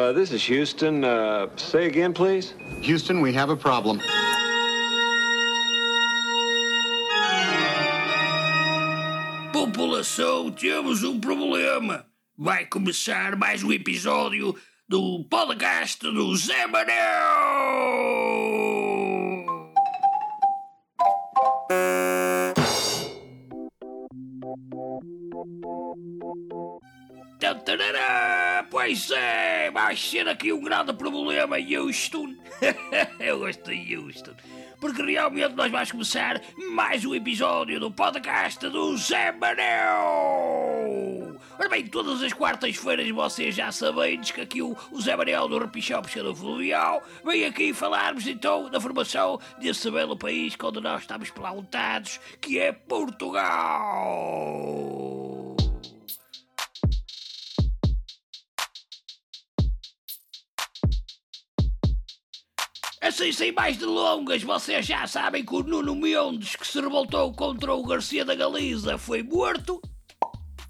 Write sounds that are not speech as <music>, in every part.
Uh, this is Houston. Uh, say again, please. Houston, we have a problem. População, temos um problema. Vai começar mais um episódio do podcast do Zé Manel. Tantarará, Pois é, vai ser aqui um grande problema, Houston. <laughs> Eu gosto de Houston. Porque realmente nós vamos começar mais um episódio do podcast do Zé Manel. Ora bem, todas as quartas-feiras vocês já sabem que aqui o, o Zé Manel do Repichão Pescador Fluvial vem aqui falarmos então da formação desse belo país onde nós estamos plantados, que é Portugal. Assim, sem mais delongas, vocês já sabem que o Nuno Mendes, que se revoltou contra o Garcia da Galiza, foi morto.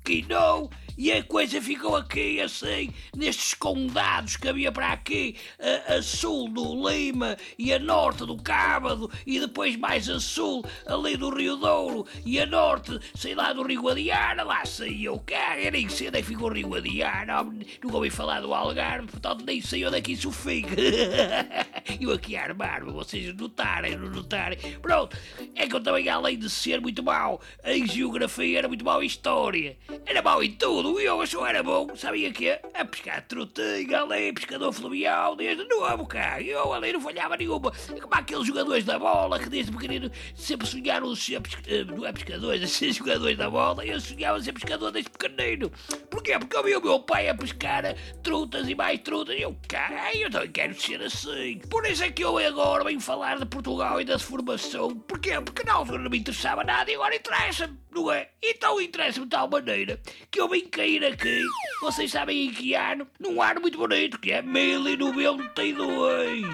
Que não. E a coisa ficou aqui, assim, nestes condados que havia para aqui, a, a, sul do Lima e a norte do Cábado, e depois mais a sul, ali do Rio Douro, e a norte, sei lá, do Rio Guadiana, lá saiu cá, eu nem sei onde é que ficou o Rio Guadiana, nunca ouvi falar do Algarve, portanto nem sei onde é que isso fica. <laughs> eu aqui a armar-me, vocês notarem, não notarem. Pronto, é que eu também, além de ser muito mau em geografia, era muito mau em história. Era mau em tudo, e eu só era bom, sabia que A pescar trutinha ali, pescador fluvial, desde novo, cá. Eu ali não falhava nenhuma. Como aqueles jogadores da bola que desde pequenino sempre sonharam ser pescadores, não é pescadores, <laughs> a ser jogadores da bola. Eu sonhava ser pescador desde pequenino. Porquê? Porque eu vi o meu pai a pescar trutas e mais trutas e eu, cá, eu também quero ser assim. Por isso é que eu agora venho falar de Portugal e da formação. Porquê? Porque na altura não me interessava nada e agora interessa-me, não é? Então interessa-me de tal maneira que eu vim cair aqui, vocês sabem em que ano? Num ano muito bonito, que é 1092.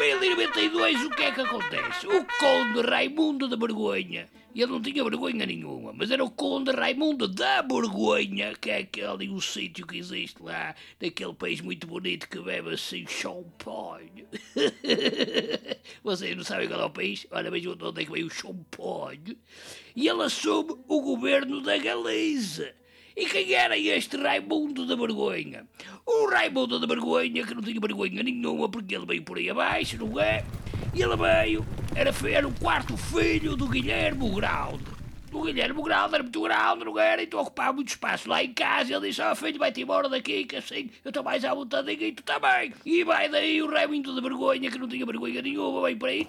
1092, o que é que acontece? O Conde Raimundo da Borgonha. Ele não tinha vergonha nenhuma, mas era o Conde Raimundo da Borgonha, que é aquele um sítio que existe lá, naquele país muito bonito que bebe assim champanhe. <laughs> Vocês não sabem qual é o país? Olha, vejam onde é que veio o champanhe. E ele assume o governo da Galiza. E quem era este Raimundo da Vergonha? O Raimundo da Vergonha, que não tinha vergonha nenhuma, porque ele veio por aí abaixo, não é? E ele veio, era, era o quarto filho do Guilherme Graudo. O Guilherme Graudo era muito grande, não era? Então ocupava muito espaço lá em casa. Ele disse: Ó oh, filho, vai-te embora daqui, que assim eu estou mais à vontade e tu também. E vai daí o Raimundo da Vergonha, que não tinha vergonha nenhuma, vem por aí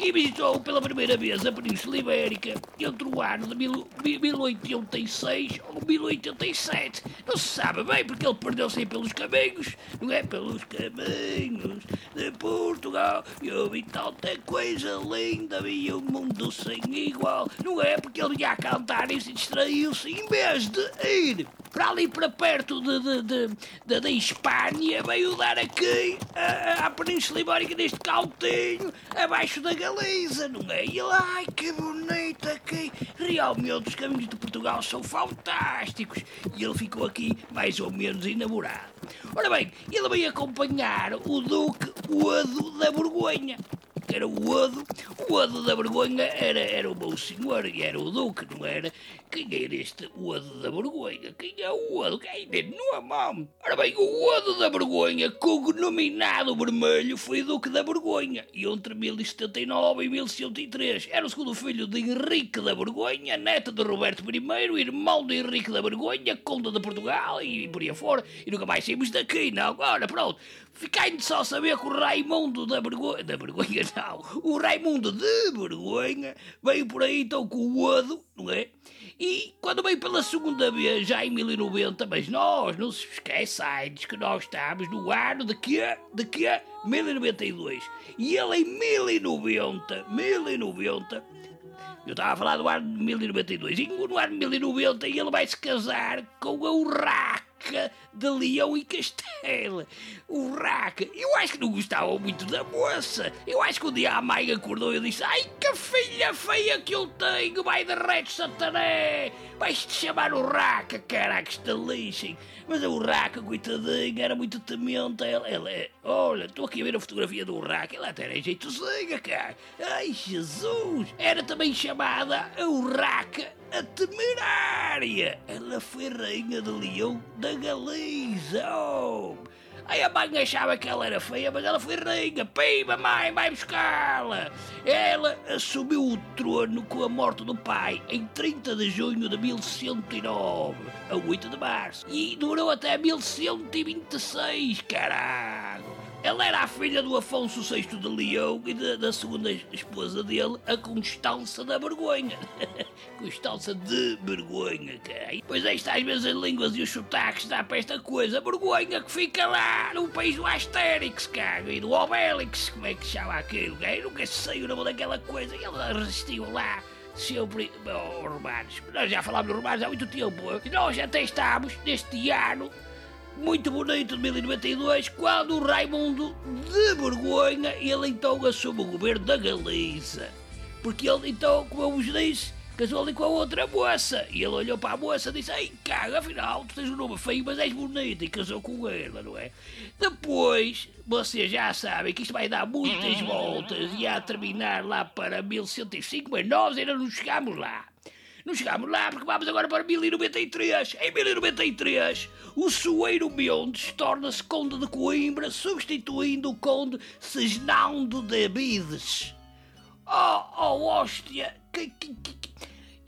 e visitou pela primeira vez a Península Ibérica entre o ano de 1086 ou 1087. Não se sabe bem porque ele perdeu-se pelos caminhos, não é? Pelos caminhos de Portugal. E eu vi tanta coisa linda, vi um mundo sem igual. Não é porque ele ia cantar e se distraiu-se em vez de ir para ali para perto de, de, de, de Espanha, veio dar aqui à, à Península Ibérica neste caltinho, abaixo da Galiza, não é? E ele, ai que bonito aqui! Realmente os caminhos de Portugal são fantásticos! E ele ficou aqui mais ou menos enamorado. Ora bem, ele veio acompanhar o Duque Odo da Borgonha que era o Odo. O Odo da Vergonha era, era o meu senhor, e era o Duque, não era? Quem era este Odo da Vergonha? Quem é o Odo? Quem é? Não é mão. Ora bem, o Odo da Vergonha, cognominado vermelho, foi Duque da Vergonha, e entre 1079 e 1103 era o segundo filho de Henrique da Vergonha, neto de Roberto I, irmão de Henrique da Vergonha, conde de Portugal, e por aí afora, e nunca mais saímos daqui, não? Agora, pronto. Ficai-me só saber que o Raimundo da Vergonha. Da Vergonha <laughs> não. O Raimundo de Vergonha veio por aí então com o Odo, não é? E quando veio pela segunda vez, já em 1090, mas nós, não se esqueçam que nós estamos no ano de quê? De quê? 1092. E ele em 1090, 1090, eu estava a falar do ano de 1092, e no ano de 1090 ele vai se casar com a Urraca Raca de Leão e Castelo. O Raca. Eu acho que não gostava muito da moça. Eu acho que um dia a mãe acordou e disse: Ai, que filha feia que eu tenho, vai de reto satané. Vais-te chamar o Raca, caraca, está lixem. Mas o Raca, coitadinho, era muito temente. Ela, ela. Olha, estou aqui a ver a fotografia do Raca. Ela até era jeitozinha, cara. Ai, Jesus. Era também chamada Urraca a Temerária. Ela foi rainha de Leão da Galiza. Oh. Aí a mãe achava que ela era feia, mas ela foi rainha. Pima, mãe, vai buscá-la. Ela assumiu o trono com a morte do pai em 30 de junho de 1109, a 8 de março. E durou até 1126, caralho. Ela era a filha do Afonso VI de Leão e de, da segunda esposa dele, a Constança da Vergonha. <laughs> Constança de Vergonha, cara. Pois é, está às vezes as línguas e os sotaques dá para esta coisa. A vergonha que fica lá no país do Asterix, cara, e do Obelix, como é que se chama aquilo, cara? Eu nunca sei o nome daquela coisa. E ela resistiu lá sempre oh, romanos. Nós já falámos de romanos há muito tempo. E nós até estamos, neste ano, muito bonito de 1092, quando o Raimundo de Borgonha, ele então assume o governo da Galiza. Porque ele então, como eu vos disse, casou ali com a outra moça. E ele olhou para a moça e disse, ei, cara, afinal, tu tens um nome feio, mas és bonita. E casou com ela, não é? Depois, vocês já sabem que isto vai dar muitas voltas e a terminar lá para 1105, mas nós ainda não chegámos lá. Não chegámos lá porque vamos agora para 1093. Em 1093, o Soeiro Mendes torna-se Conde de Coimbra, substituindo o Conde Segnaldo de Abides. Oh, oh, hóstia, que, que, que,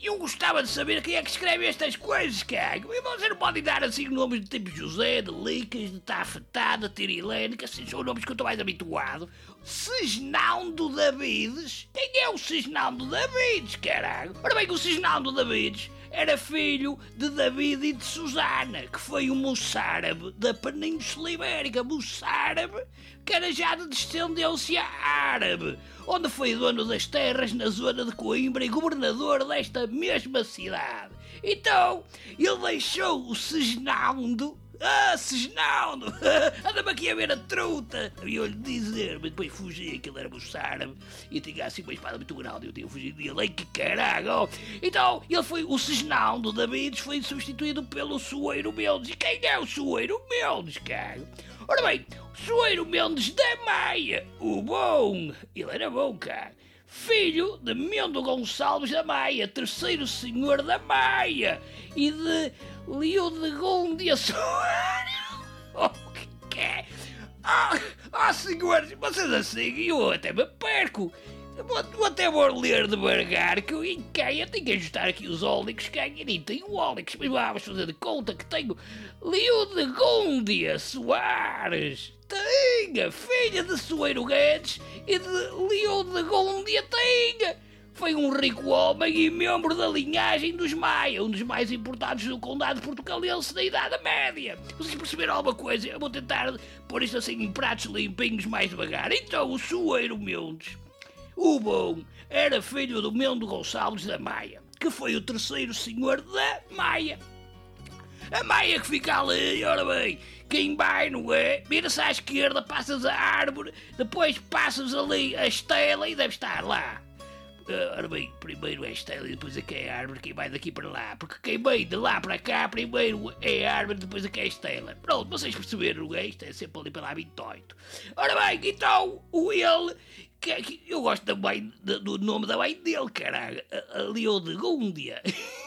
eu gostava de saber quem é que escreve estas coisas, cara. Você não pode dar assim nomes de tipo José, de Licas, de Tafetá, de Tirilene, que assim são nomes que eu estou mais habituado. Cisnaldo Davides? Quem é o Cisnaldo Davides, caralho? Ora bem o Cisnaldo Davides era filho de David e de Susana, que foi um moçárabe da Península Ibérica. Moçárabe que era já de descendência árabe, onde foi dono das terras na zona de Coimbra e governador desta mesma cidade. Então, ele deixou o Cisnaldo ah, Cisnaldo! <laughs> Anda-me aqui a ver a truta! Eu lhe dizer, mas depois fugi, aquilo era moçárabe e tinha assim uma espada muito grande. Eu tinha fugido dele, ai que caralho! Então, ele foi, o Cisnaldo Davides foi substituído pelo Soeiro Mendes. E quem é o Soeiro Mendes, cara? Ora bem, Soeiro Mendes da Maia, o bom! Ele era bom, cara filho de Mendo Gonçalves da Maia, terceiro senhor da Maia, e de Leodegondia Soares. <laughs> Oh, que é? Ah, ah, senhores, vocês assim, eu até me perco. Vou, até vou ler devagar que eu encaia, tenho que ajustar aqui os óleos que eu nem tenho óleos, mas vamos fazer de conta que tenho Leodegondia Soares. Tenha, filha de Soeiro Guedes e de Leodegondia Tenha. Foi um rico homem e membro da linhagem dos Maia, um dos mais importantes do condado portucalense da Idade Média. Vocês perceberam alguma coisa? Eu vou tentar pôr isto assim em pratos limpinhos mais devagar. Então, o Soeiro Mendes, o bom, era filho do Mendo Gonçalves da Maia, que foi o terceiro senhor da Maia. A Maia que fica ali, ora bem, quem vai, não é? Vira-se à esquerda, passas a árvore, depois passas ali a estela e deve estar lá. Uh, ora bem, primeiro é estela e depois é que é a árvore, quem vai daqui para lá. Porque quem vem de lá para cá, primeiro é a árvore, depois é que é a estela. Pronto, vocês perceberam, não é? Isto é sempre ali pela 28. Ora bem, então, o ele, que, que eu gosto também do nome da mãe dele, caralho, a, a Leodegúndia. <laughs>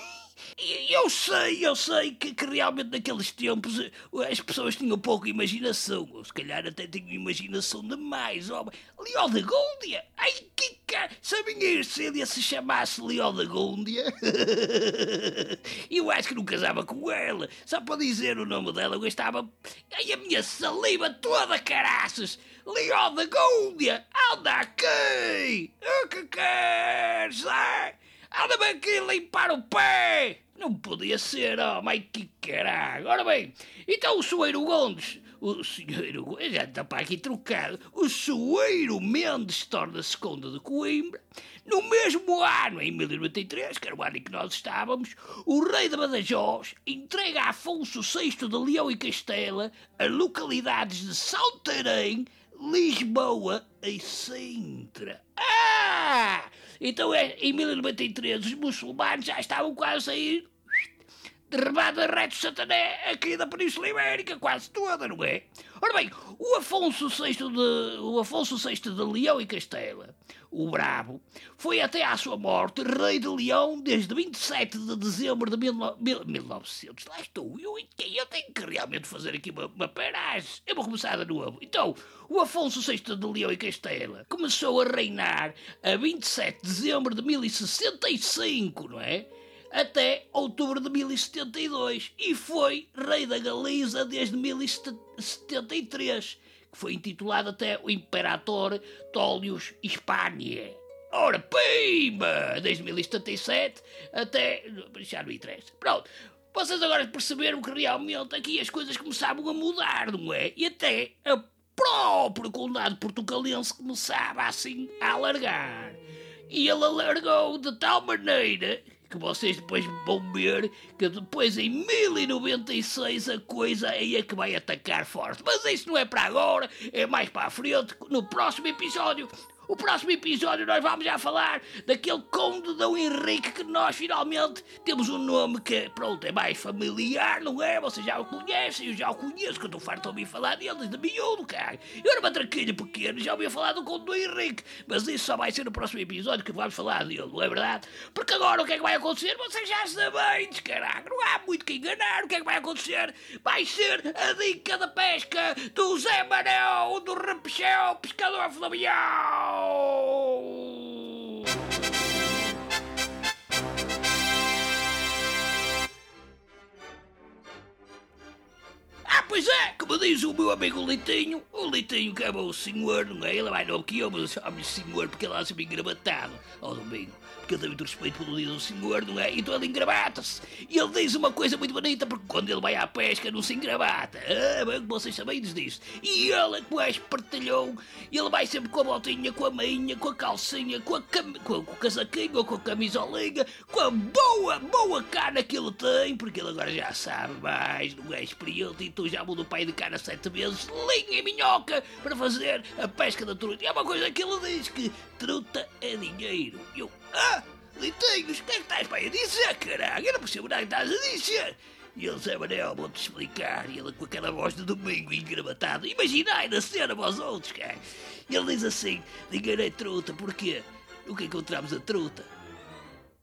Eu sei, eu sei que, que, realmente naqueles tempos eh, as pessoas tinham pouca imaginação, ou se calhar até tinham imaginação demais. Oh, Leó da Gúndia? Ai, que cara! Se a minha Ercília se chamasse Leó da Gúndia, <laughs> eu acho que não casava com ela. Só para dizer o nome dela, eu gastava. Ai, a minha saliva toda, caraças! Leó da Gúndia! Anda aqui! O que queres? Anda-me aqui limpar o pé! Não podia ser, oh, mas que caralho! Ora bem, então o Soeiro Gondes, o senhor, já está para aqui trocado, o Soeiro Mendes torna-se conde de Coimbra. No mesmo ano, em 1093, que era o ano em que nós estávamos, o rei de Badajoz entrega a Afonso VI de Leão e Castela as localidades de Saltarém, Lisboa e Sintra. Ah! Então, é, em 1093, os muçulmanos já estavam quase a sair derrubada reto Santané aqui da Península Ibérica, quase toda, não é? Ora bem, o Afonso VI de, o Afonso VI de Leão e Castela, o Bravo, foi até à sua morte rei de Leão desde 27 de dezembro de mil, mil, 1900. Lá estou, eu, eu tenho que realmente fazer aqui uma, uma paragem. Eu vou começar de novo. Então, o Afonso VI de Leão e Castela começou a reinar a 27 de dezembro de 1065, não é? Até outubro de 1072 e foi rei da Galiza desde 1073, que foi intitulado até o Imperator Tólios Hispania. Ora, pimba! Desde 1077 até. já não interessa. Pronto. Vocês agora perceberam que realmente aqui as coisas começavam a mudar, não é? E até a próprio condado portugalense começava assim a alargar. E ele alargou de tal maneira que vocês depois vão ver que depois em 1096 a coisa aí é que vai atacar forte. Mas isso não é para agora, é mais para a frente, no próximo episódio. O próximo episódio nós vamos já falar daquele Conde Dom Henrique que nós finalmente temos um nome que, pronto, é mais familiar, não é? Vocês já o conhecem, eu já o conheço, que eu estou farto de ouvir falar dele desde miúdo, cara. Eu era uma traquilha pequena, já ouvi falar do Conde Dom Henrique, mas isso só vai ser no próximo episódio que vamos falar dele, não é verdade? Porque agora o que é que vai acontecer? Vocês já sabem, caraca, não há muito que enganar, o que é que vai acontecer? Vai ser a dica da pesca do Zé Manel, do Repechão, pescador Ah, pois é, como diz o meu amigo Litinho, o Litinho que é o senhor, não é? Ele é mais novo que eu chamo-lhe senhor porque ele é sempre engravatado ao domingo porque eu tenho muito respeito pelo dia do senhor, não é? Então ele engravata-se. E ele diz uma coisa muito bonita, porque quando ele vai à pesca não se engravata. Ah, bem, vocês sabem disso. E ele, que é espertalhão, ele vai sempre com a botinha, com a meinha, com a calcinha, com, a cam... com, com o casaquinho ou com a camisolinha, com a boa, boa cana que ele tem, porque ele agora já sabe mais, não é experiente, então já mudou o pai de cana sete vezes, linha e minhoca, para fazer a pesca da truta. E é uma coisa que ele diz, que truta é dinheiro. Eu, ah, Litinhos, o que é que estás para dizer, caralho? Eu não percebo nada que estás a dizer. E ele, Zé Manel, vou-te explicar. E ele com aquela voz de domingo engravatada. Imaginai na cena, vós outros, cara. E ele diz assim, dinheiro é truta, porquê? Nunca encontramos a truta.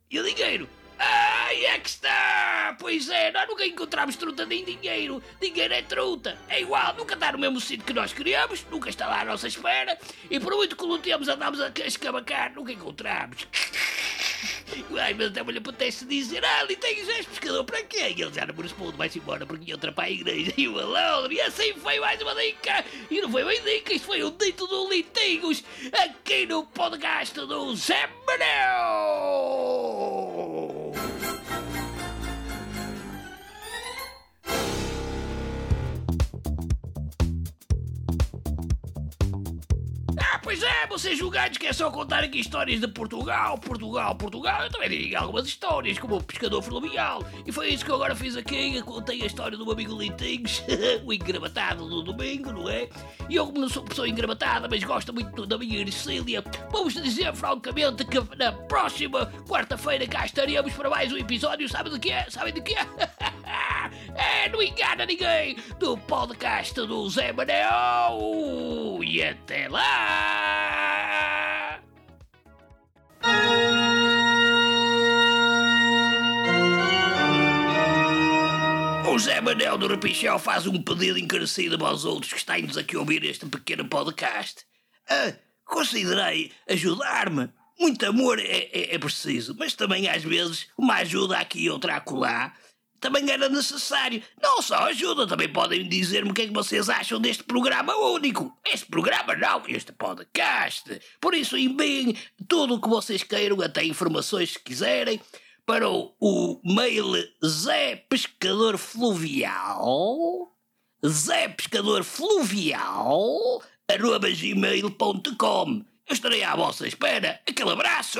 E o dinheiro? Ai, é que está! Pois é, nós nunca encontramos truta nem dinheiro. Dinheiro é truta. É igual, nunca está no mesmo sítio que nós queríamos, nunca está lá à nossa espera. E por muito que lutemos, andamos a escavacar, nunca encontramos. Ai, mas até me apetece dizer, ah, ali tens és pescador para quê? E ele já não me responde, vai-se embora porque ia outra para a igreja. E o Alondre, e assim foi mais uma dica. E não foi uma dica, isto foi um dito do Litigos, aqui no podcast do Zé Manel. Pois é, vocês julgados que é só contar aqui histórias de Portugal, Portugal, Portugal. Eu também digo algumas histórias, como o pescador fluvial. E foi isso que eu agora fiz aqui. Eu contei a história do meu amigo Litinhos, <laughs> o engravatado do domingo, não é? E eu, como não sou pessoa engravatada, mas gosto muito da minha Ercília, vamos dizer francamente que na próxima quarta-feira cá estaremos para mais um episódio. Sabe de quê? Sabe de quê? É, <laughs> não engana ninguém do podcast do Zé Manel. E até lá! O Zé Manel do Repichel faz um pedido encarecido aos outros que estão-nos aqui a ouvir este pequeno podcast. Ah, considerei ajudar-me. Muito amor é, é, é preciso, mas também às vezes uma ajuda aqui e outra acolá também era necessário. Não só ajuda, também podem dizer-me o que é que vocês acham deste programa único. Este programa não, este podcast. Por isso enviem tudo o que vocês queiram, até informações se quiserem, para o, o mail Zé Pescador Fluvial Zé Pescador Fluvial, arroba gmail.com. Eu estarei à vossa espera. Aquele abraço!